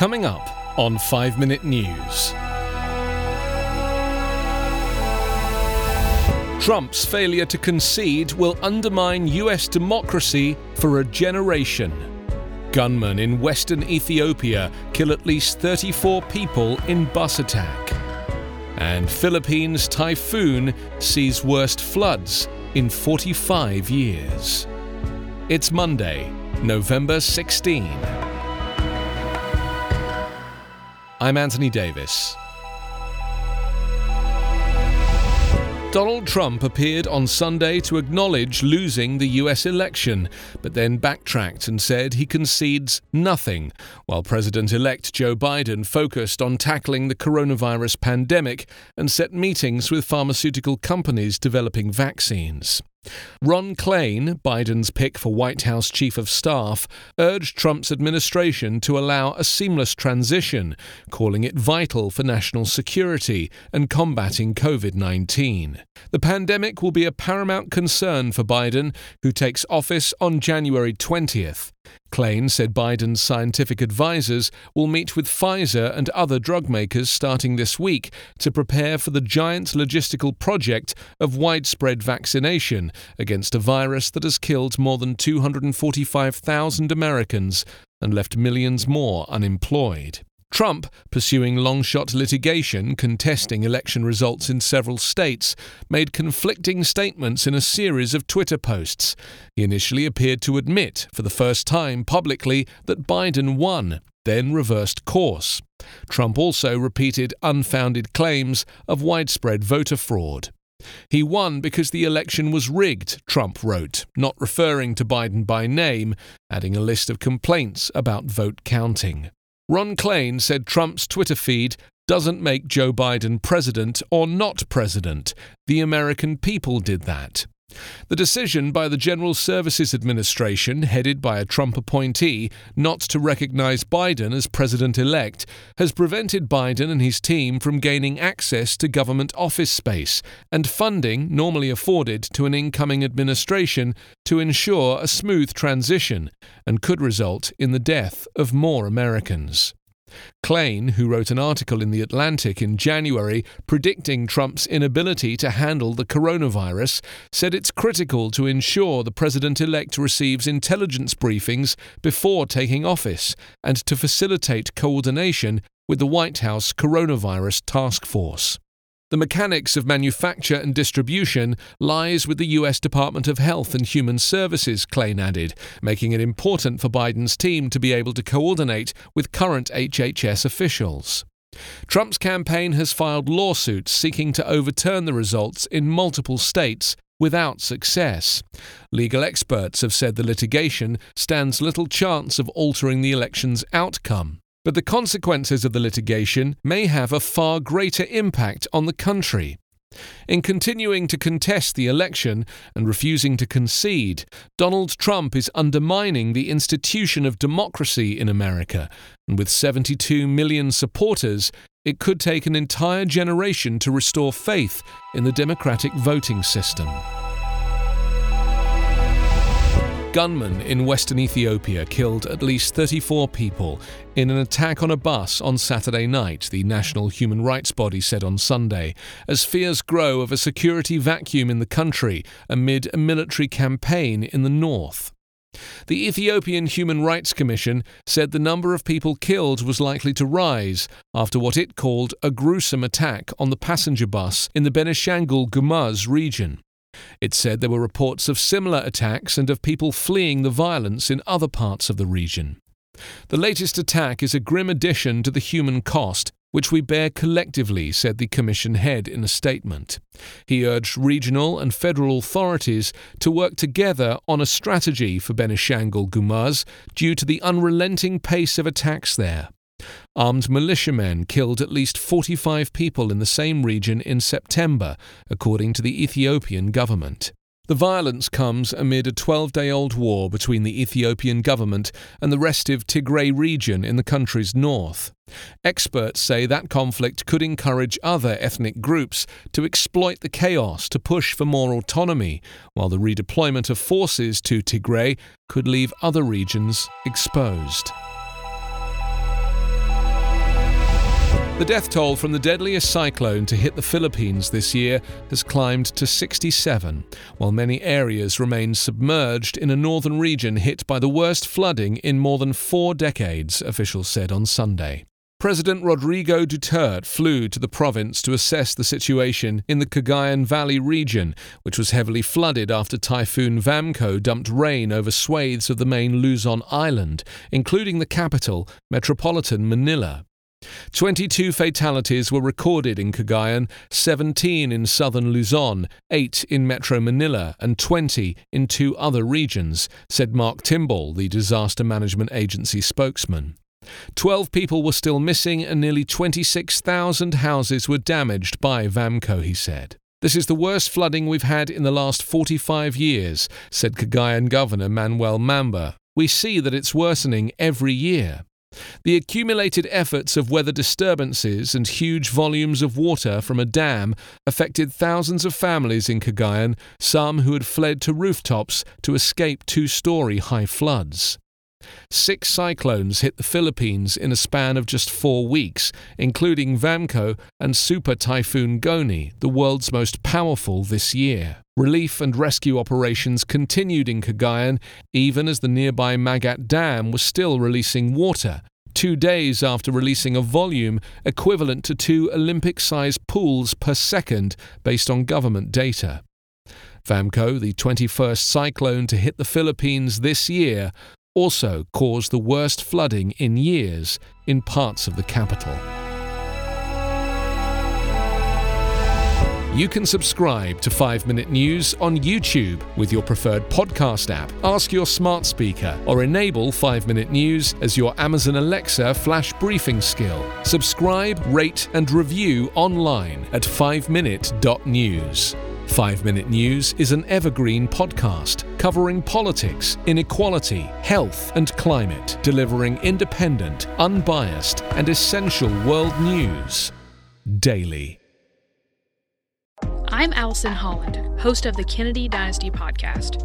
Coming up on 5 Minute News. Trump's failure to concede will undermine US democracy for a generation. Gunmen in western Ethiopia kill at least 34 people in bus attack. And Philippines typhoon sees worst floods in 45 years. It's Monday, November 16. I'm Anthony Davis. Donald Trump appeared on Sunday to acknowledge losing the US election, but then backtracked and said he concedes nothing, while President elect Joe Biden focused on tackling the coronavirus pandemic and set meetings with pharmaceutical companies developing vaccines. Ron Klain, Biden's pick for White House Chief of Staff, urged Trump's administration to allow a seamless transition, calling it vital for national security and combating COVID 19. The pandemic will be a paramount concern for Biden, who takes office on January 20th. Klain said Biden's scientific advisers will meet with Pfizer and other drug makers starting this week to prepare for the giant logistical project of widespread vaccination against a virus that has killed more than 245,000 Americans and left millions more unemployed. Trump, pursuing long shot litigation contesting election results in several states, made conflicting statements in a series of Twitter posts. He initially appeared to admit, for the first time publicly, that Biden won, then reversed course. Trump also repeated unfounded claims of widespread voter fraud. He won because the election was rigged, Trump wrote, not referring to Biden by name, adding a list of complaints about vote counting. Ron Klain said Trump's Twitter feed doesn't make Joe Biden president or not president. The American people did that. The decision by the General Services Administration, headed by a Trump appointee, not to recognize Biden as president elect has prevented Biden and his team from gaining access to government office space and funding normally afforded to an incoming administration to ensure a smooth transition and could result in the death of more Americans. Klain, who wrote an article in The Atlantic in January predicting Trump's inability to handle the coronavirus, said it's critical to ensure the president elect receives intelligence briefings before taking office and to facilitate coordination with the White House Coronavirus Task Force. The mechanics of manufacture and distribution lies with the US Department of Health and Human Services, Klain added, making it important for Biden's team to be able to coordinate with current HHS officials. Trump's campaign has filed lawsuits seeking to overturn the results in multiple states without success. Legal experts have said the litigation stands little chance of altering the election's outcome. But the consequences of the litigation may have a far greater impact on the country. In continuing to contest the election and refusing to concede, Donald Trump is undermining the institution of democracy in America, and with 72 million supporters, it could take an entire generation to restore faith in the democratic voting system. Gunmen in western Ethiopia killed at least 34 people in an attack on a bus on Saturday night, the national human rights body said on Sunday, as fears grow of a security vacuum in the country amid a military campaign in the north. The Ethiopian Human Rights Commission said the number of people killed was likely to rise after what it called a gruesome attack on the passenger bus in the Benishangul Gumuz region. It said there were reports of similar attacks and of people fleeing the violence in other parts of the region. The latest attack is a grim addition to the human cost which we bear collectively, said the Commission head in a statement. He urged regional and federal authorities to work together on a strategy for Benishangul Gumuz due to the unrelenting pace of attacks there. Armed militiamen killed at least 45 people in the same region in September, according to the Ethiopian government. The violence comes amid a 12 day old war between the Ethiopian government and the restive Tigray region in the country's north. Experts say that conflict could encourage other ethnic groups to exploit the chaos to push for more autonomy, while the redeployment of forces to Tigray could leave other regions exposed. The death toll from the deadliest cyclone to hit the Philippines this year has climbed to 67, while many areas remain submerged in a northern region hit by the worst flooding in more than four decades, officials said on Sunday. President Rodrigo Duterte flew to the province to assess the situation in the Cagayan Valley region, which was heavily flooded after Typhoon Vamco dumped rain over swathes of the main Luzon island, including the capital, metropolitan Manila. 22 fatalities were recorded in Cagayan, 17 in southern Luzon, 8 in Metro Manila, and 20 in two other regions, said Mark Timbal, the disaster management agency spokesman. 12 people were still missing and nearly 26,000 houses were damaged by Vamco, he said. This is the worst flooding we've had in the last 45 years, said Cagayan Governor Manuel Mamba. We see that it's worsening every year. The accumulated efforts of weather disturbances and huge volumes of water from a dam affected thousands of families in Cagayan, some who had fled to rooftops to escape two story high floods. Six cyclones hit the Philippines in a span of just four weeks, including Vamco and Super Typhoon Goni, the world's most powerful this year. Relief and rescue operations continued in Cagayan, even as the nearby Magat Dam was still releasing water, two days after releasing a volume equivalent to two Olympic sized pools per second based on government data. Vamco, the 21st cyclone to hit the Philippines this year, also caused the worst flooding in years in parts of the capital. You can subscribe to 5 Minute News on YouTube with your preferred podcast app. Ask your smart speaker or enable 5 Minute News as your Amazon Alexa flash briefing skill. Subscribe, rate, and review online at 5minute.news. 5 Minute News is an evergreen podcast covering politics, inequality, health, and climate, delivering independent, unbiased, and essential world news daily. I'm Allison Holland, host of the Kennedy Dynasty podcast.